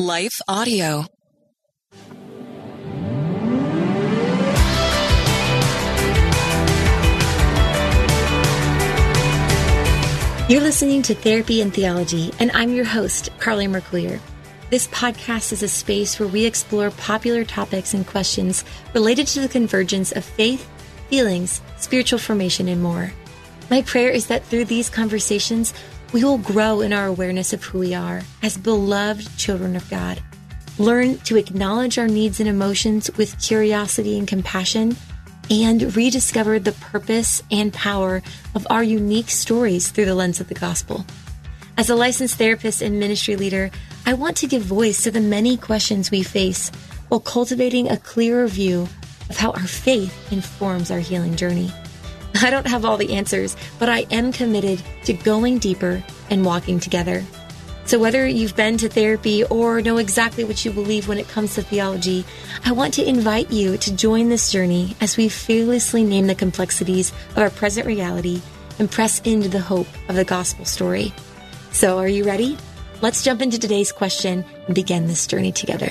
Life Audio. You're listening to Therapy and Theology, and I'm your host, Carly Marcoullier. This podcast is a space where we explore popular topics and questions related to the convergence of faith, feelings, spiritual formation, and more. My prayer is that through these conversations, we will grow in our awareness of who we are as beloved children of God. Learn to acknowledge our needs and emotions with curiosity and compassion, and rediscover the purpose and power of our unique stories through the lens of the gospel. As a licensed therapist and ministry leader, I want to give voice to the many questions we face while cultivating a clearer view of how our faith informs our healing journey. I don't have all the answers, but I am committed to going deeper and walking together. So, whether you've been to therapy or know exactly what you believe when it comes to theology, I want to invite you to join this journey as we fearlessly name the complexities of our present reality and press into the hope of the gospel story. So, are you ready? Let's jump into today's question and begin this journey together.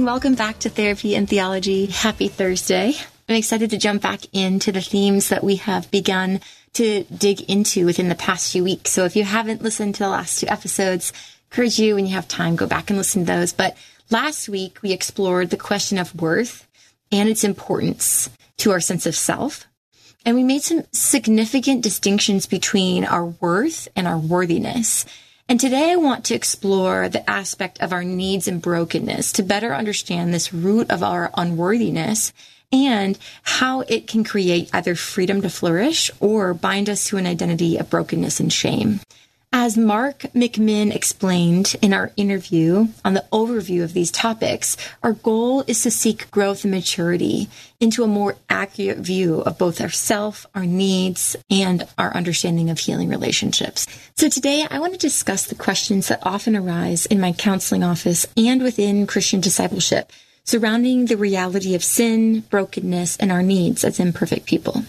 And welcome back to Therapy and Theology. Happy Thursday. I'm excited to jump back into the themes that we have begun to dig into within the past few weeks. So if you haven't listened to the last two episodes, encourage you when you have time, go back and listen to those. But last week we explored the question of worth and its importance to our sense of self. And we made some significant distinctions between our worth and our worthiness. And today I want to explore the aspect of our needs and brokenness to better understand this root of our unworthiness and how it can create either freedom to flourish or bind us to an identity of brokenness and shame. As Mark McMinn explained in our interview on the overview of these topics, our goal is to seek growth and maturity into a more accurate view of both ourself, our needs, and our understanding of healing relationships. So today I want to discuss the questions that often arise in my counseling office and within Christian discipleship surrounding the reality of sin, brokenness, and our needs as imperfect people.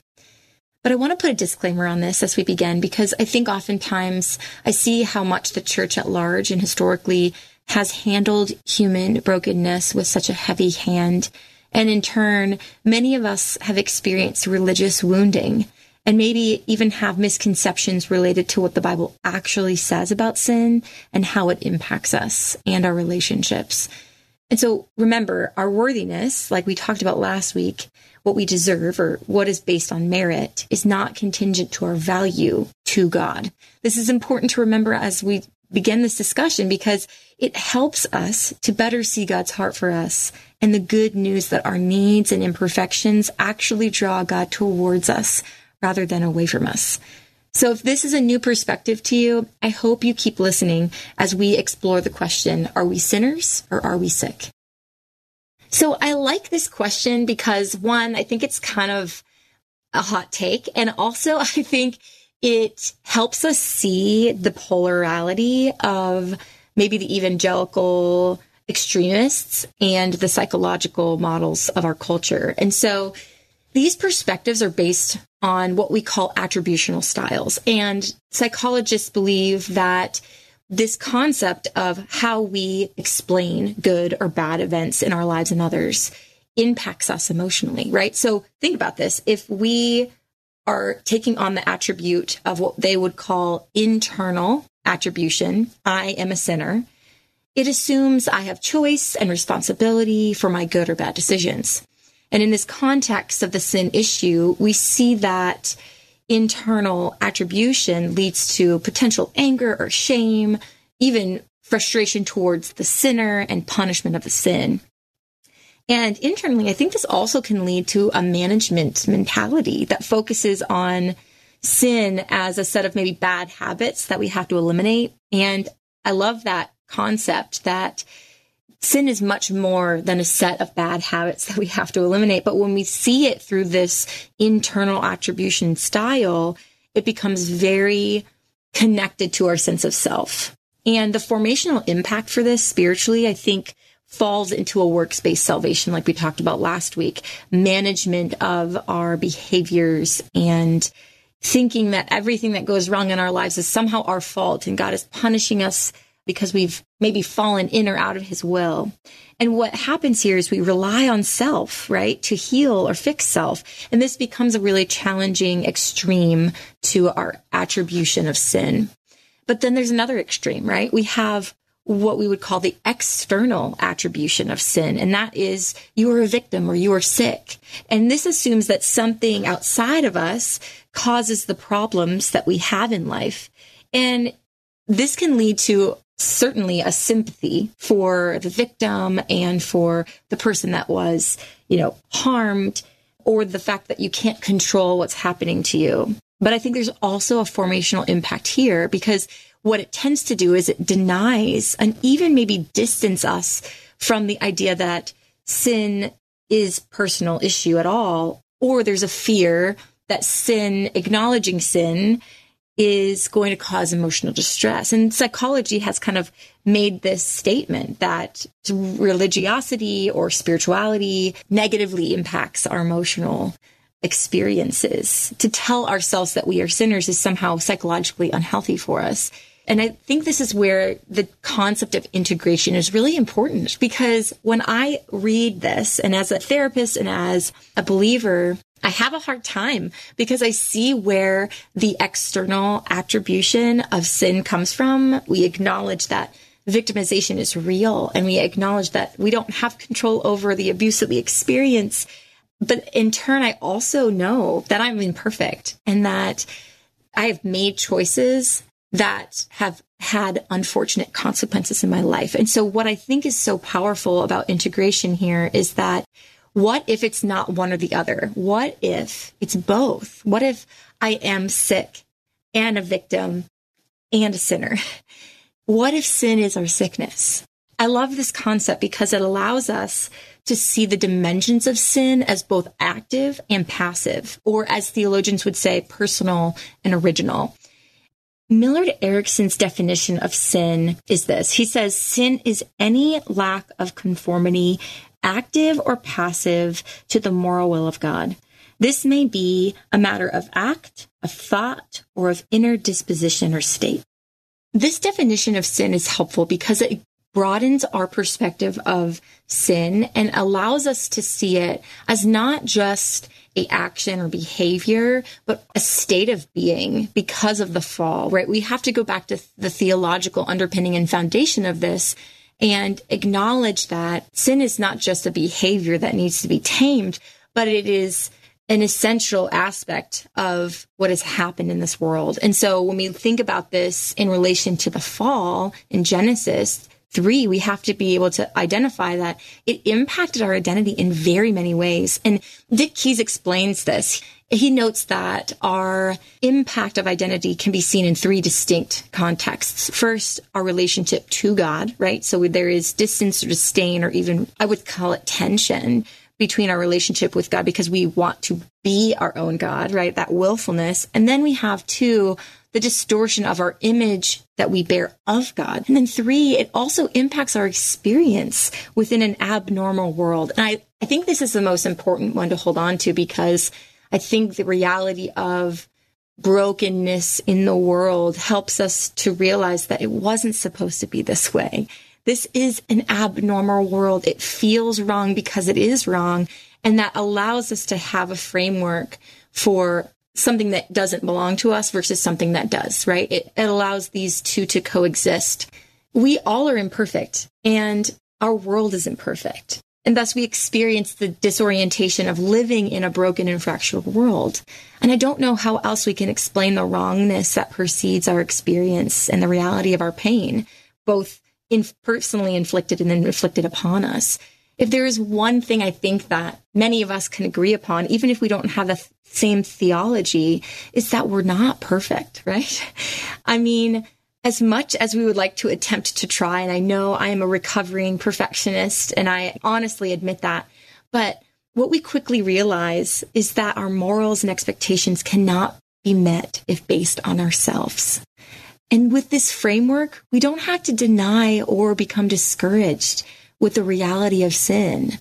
But I want to put a disclaimer on this as we begin because I think oftentimes I see how much the church at large and historically has handled human brokenness with such a heavy hand. And in turn, many of us have experienced religious wounding and maybe even have misconceptions related to what the Bible actually says about sin and how it impacts us and our relationships. And so remember, our worthiness, like we talked about last week, what we deserve or what is based on merit is not contingent to our value to God. This is important to remember as we begin this discussion because it helps us to better see God's heart for us and the good news that our needs and imperfections actually draw God towards us rather than away from us. So if this is a new perspective to you, I hope you keep listening as we explore the question, are we sinners or are we sick? So I like this question because one, I think it's kind of a hot take. And also I think it helps us see the polarity of maybe the evangelical extremists and the psychological models of our culture. And so these perspectives are based on what we call attributional styles. And psychologists believe that this concept of how we explain good or bad events in our lives and others impacts us emotionally, right? So think about this. If we are taking on the attribute of what they would call internal attribution, I am a sinner, it assumes I have choice and responsibility for my good or bad decisions. And in this context of the sin issue, we see that internal attribution leads to potential anger or shame, even frustration towards the sinner and punishment of the sin. And internally, I think this also can lead to a management mentality that focuses on sin as a set of maybe bad habits that we have to eliminate. And I love that concept that sin is much more than a set of bad habits that we have to eliminate. But when we see it through this internal attribution style, it becomes very connected to our sense of self. And the formational impact for this spiritually, I think, falls into a works-based salvation, like we talked about last week, management of our behaviors and thinking that everything that goes wrong in our lives is somehow our fault and God is punishing us because we've maybe fallen in or out of his will. And what happens here is we rely on self, right, to heal or fix self. And this becomes a really challenging extreme to our attribution of sin. But then there's another extreme, right? We have what we would call the external attribution of sin. And that is you are a victim or you are sick. And this assumes that something outside of us causes the problems that we have in life. And this can lead to certainly a sympathy for the victim and for the person that was, you know, harmed or the fact that you can't control what's happening to you. But I think there's also a formational impact here because what it tends to do is it denies and even maybe distance us from the idea that sin is personal issue at all, or there's a fear that sin, acknowledging sin is going to cause emotional distress. And psychology has kind of made this statement that religiosity or spirituality negatively impacts our emotional experiences. To tell ourselves that we are sinners is somehow psychologically unhealthy for us. And I think this is where the concept of integration is really important because when I read this and as a therapist and as a believer, I have a hard time because I see where the external attribution of sin comes from. We acknowledge that victimization is real and we acknowledge that we don't have control over the abuse that we experience. But in turn, I also know that I'm imperfect and that I have made choices that have had unfortunate consequences in my life. And so what I think is so powerful about integration here is that what if it's not one or the other? What if it's both? What if I am sick and a victim and a sinner? What if sin is our sickness? I love this concept because it allows us to see the dimensions of sin as both active and passive, or as theologians would say, personal and original. Millard Erickson's definition of sin is this. He says sin is any lack of conformity active or passive to the moral will of God. This may be a matter of act, of thought, or of inner disposition or state. This definition of sin is helpful because it broadens our perspective of sin and allows us to see it as not just a action or behavior, but a state of being because of the fall, right? We have to go back to the theological underpinning and foundation of this and acknowledge that sin is not just a behavior that needs to be tamed, but it is an essential aspect of what has happened in this world. And so when we think about this in relation to the fall in Genesis, three, we have to be able to identify that it impacted our identity in very many ways. And Dick Keyes explains this he notes that our impact of identity can be seen in three distinct contexts. First, our relationship to God, right? So there is distance or disdain, or even I would call it tension between our relationship with God because we want to be our own God, right? That willfulness. And then we have two, the distortion of our image that we bear of God. And then three, it also impacts our experience within an abnormal world. And I, I think this is the most important one to hold on to because I think the reality of brokenness in the world helps us to realize that it wasn't supposed to be this way. This is an abnormal world. It feels wrong because it is wrong. And that allows us to have a framework for something that doesn't belong to us versus something that does, right? It, it allows these two to coexist. We all are imperfect and our world isn't perfect. And thus we experience the disorientation of living in a broken and fractured world. And I don't know how else we can explain the wrongness that precedes our experience and the reality of our pain, both in personally inflicted and then inflicted upon us. If there is one thing I think that many of us can agree upon, even if we don't have the th- same theology, is that we're not perfect, right? I mean, as much as we would like to attempt to try, and I know I am a recovering perfectionist and I honestly admit that, but what we quickly realize is that our morals and expectations cannot be met if based on ourselves. And with this framework, we don't have to deny or become discouraged with the reality of sin.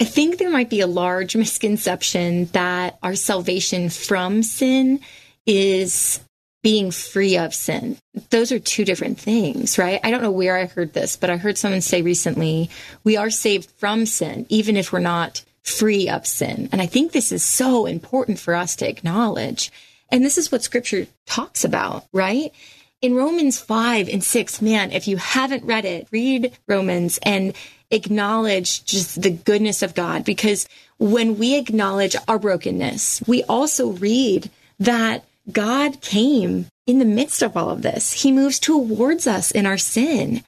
I think there might be a large misconception that our salvation from sin is being free of sin. Those are two different things, right? I don't know where I heard this, but I heard someone say recently, we are saved from sin, even if we're not free of sin. And I think this is so important for us to acknowledge. And this is what scripture talks about, right? In Romans 5 and 6, man, if you haven't read it, read Romans and acknowledge just the goodness of God. Because when we acknowledge our brokenness, we also read that God came in the midst of all of this. He moves towards us in our sin.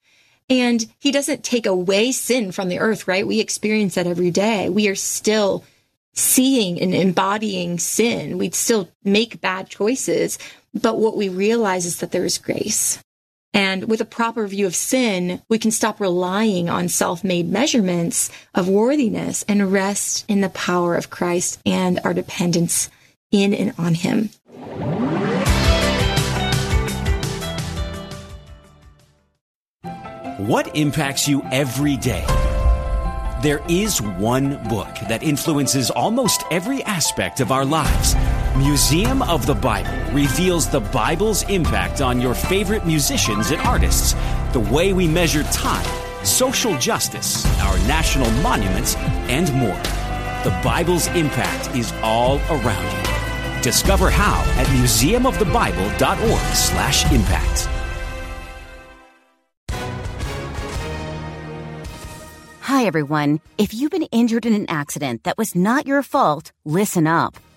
And he doesn't take away sin from the earth, right? We experience that every day. We are still seeing and embodying sin. We still make bad choices. But what we realize is that there is grace. And with a proper view of sin, we can stop relying on self-made measurements of worthiness and rest in the power of Christ and our dependence in and on him. What impacts you every day? There is one book that influences almost every aspect of our lives. Museum of the Bible reveals the Bible's impact on your favorite musicians and artists, the way we measure time, social justice, our national monuments, and more. The Bible's impact is all around you. Discover how at museumofthebible.org/impact. Hi, everyone. If you've been injured in an accident that was not your fault, listen up.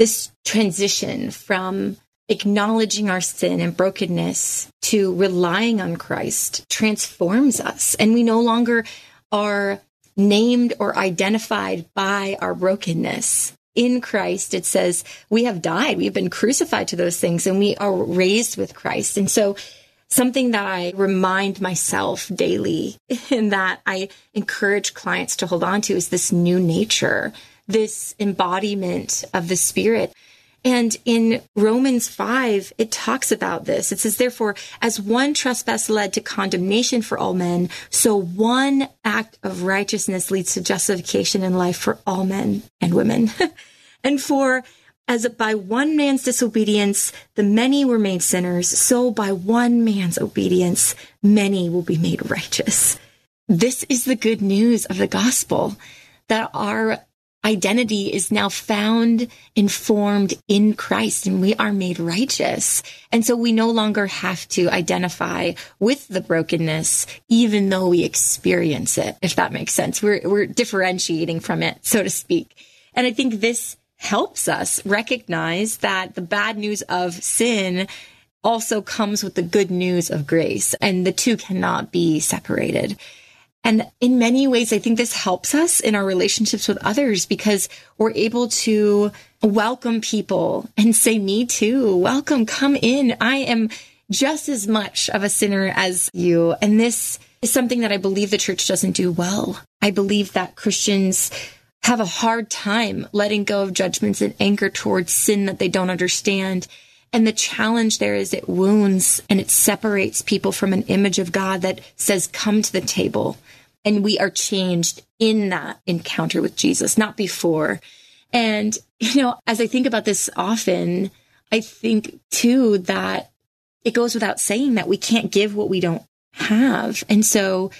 This transition from acknowledging our sin and brokenness to relying on Christ transforms us. And we no longer are named or identified by our brokenness. In Christ, it says we have died. We have been crucified to those things and we are raised with Christ. And so something that I remind myself daily and that I encourage clients to hold on to is this new nature this embodiment of the Spirit. And in Romans 5, it talks about this. It says, therefore, as one trespass led to condemnation for all men, so one act of righteousness leads to justification in life for all men and women. and for as by one man's disobedience, the many were made sinners, so by one man's obedience, many will be made righteous. This is the good news of the gospel that our identity is now found, informed in Christ and we are made righteous. And so we no longer have to identify with the brokenness, even though we experience it, if that makes sense. We're, we're differentiating from it, so to speak. And I think this helps us recognize that the bad news of sin also comes with the good news of grace and the two cannot be separated. And in many ways, I think this helps us in our relationships with others because we're able to welcome people and say, me too. Welcome. Come in. I am just as much of a sinner as you. And this is something that I believe the church doesn't do well. I believe that Christians have a hard time letting go of judgments and anger towards sin that they don't understand. And the challenge there is it wounds and it separates people from an image of God that says, come to the table. And we are changed in that encounter with Jesus, not before. And, you know, as I think about this often, I think too that it goes without saying that we can't give what we don't have. And so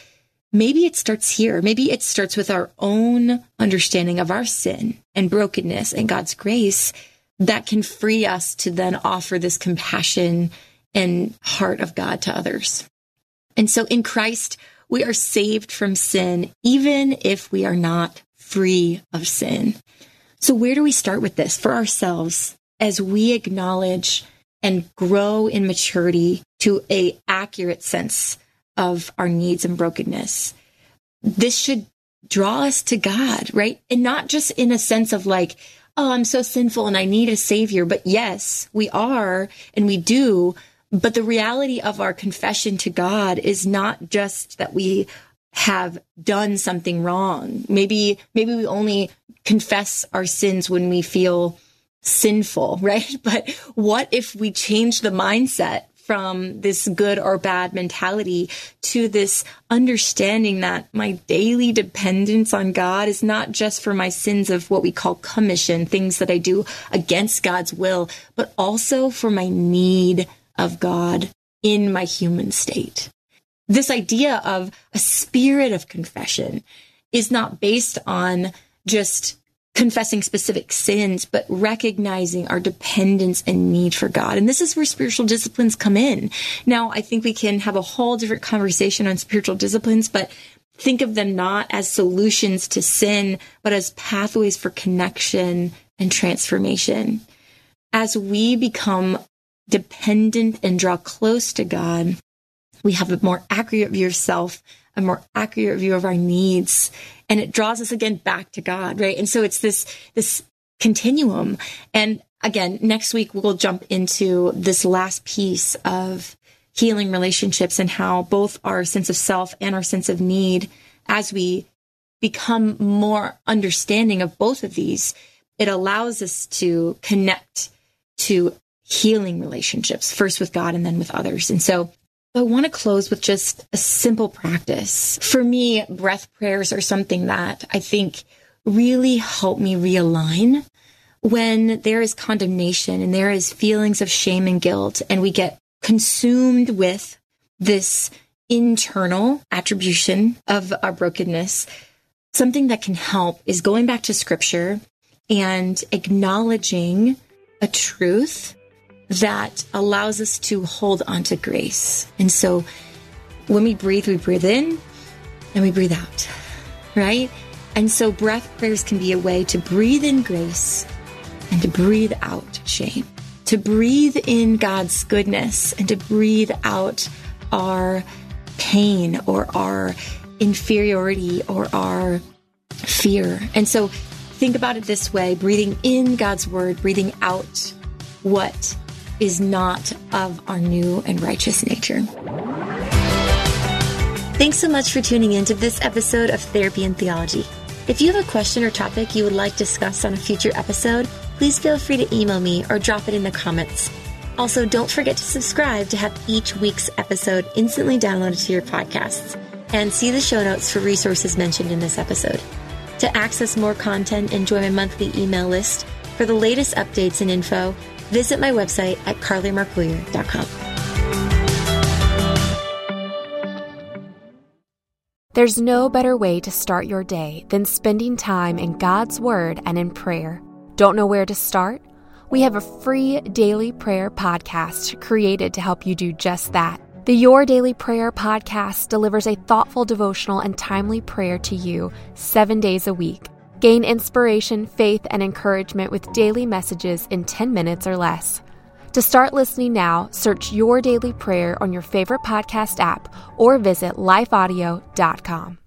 maybe it starts here. Maybe it starts with our own understanding of our sin and brokenness and God's grace that can free us to then offer this compassion and heart of God to others. And so in Christ, we are saved from sin, even if we are not free of sin. So where do we start with this for ourselves as we acknowledge and grow in maturity to a accurate sense of our needs and brokenness? This should draw us to God, right? And not just in a sense of like, oh, I'm so sinful and I need a savior. But yes, we are and we do. But the reality of our confession to God is not just that we have done something wrong. Maybe, maybe we only confess our sins when we feel sinful, right? But what if we change the mindset from this good or bad mentality to this understanding that my daily dependence on God is not just for my sins of what we call commission, things that I do against God's will, but also for my need of God in my human state. This idea of a spirit of confession is not based on just confessing specific sins, but recognizing our dependence and need for God. And this is where spiritual disciplines come in. Now, I think we can have a whole different conversation on spiritual disciplines, but think of them not as solutions to sin, but as pathways for connection and transformation. As we become dependent and draw close to God, we have a more accurate view of self, a more accurate view of our needs, and it draws us again back to God, right? And so it's this, this continuum. And again, next week we'll jump into this last piece of healing relationships and how both our sense of self and our sense of need, as we become more understanding of both of these, it allows us to connect to healing relationships, first with God and then with others. And so I want to close with just a simple practice. For me, breath prayers are something that I think really help me realign when there is condemnation and there is feelings of shame and guilt and we get consumed with this internal attribution of our brokenness. Something that can help is going back to scripture and acknowledging a truth that allows us to hold on to grace. And so when we breathe, we breathe in and we breathe out, right? And so breath prayers can be a way to breathe in grace and to breathe out shame, to breathe in God's goodness and to breathe out our pain or our inferiority or our fear. And so think about it this way breathing in God's word, breathing out what is not of our new and righteous nature. Thanks so much for tuning in to this episode of Therapy and Theology. If you have a question or topic you would like discussed on a future episode, please feel free to email me or drop it in the comments. Also, don't forget to subscribe to have each week's episode instantly downloaded to your podcasts and see the show notes for resources mentioned in this episode. To access more content and join my monthly email list for the latest updates and info, visit my website at carlymarcluyer.com. There's no better way to start your day than spending time in God's Word and in prayer. Don't know where to start? We have a free daily prayer podcast created to help you do just that. The Your Daily Prayer podcast delivers a thoughtful devotional and timely prayer to you seven days a week. Gain inspiration, faith, and encouragement with daily messages in 10 minutes or less. To start listening now, search Your Daily Prayer on your favorite podcast app or visit lifeaudio.com.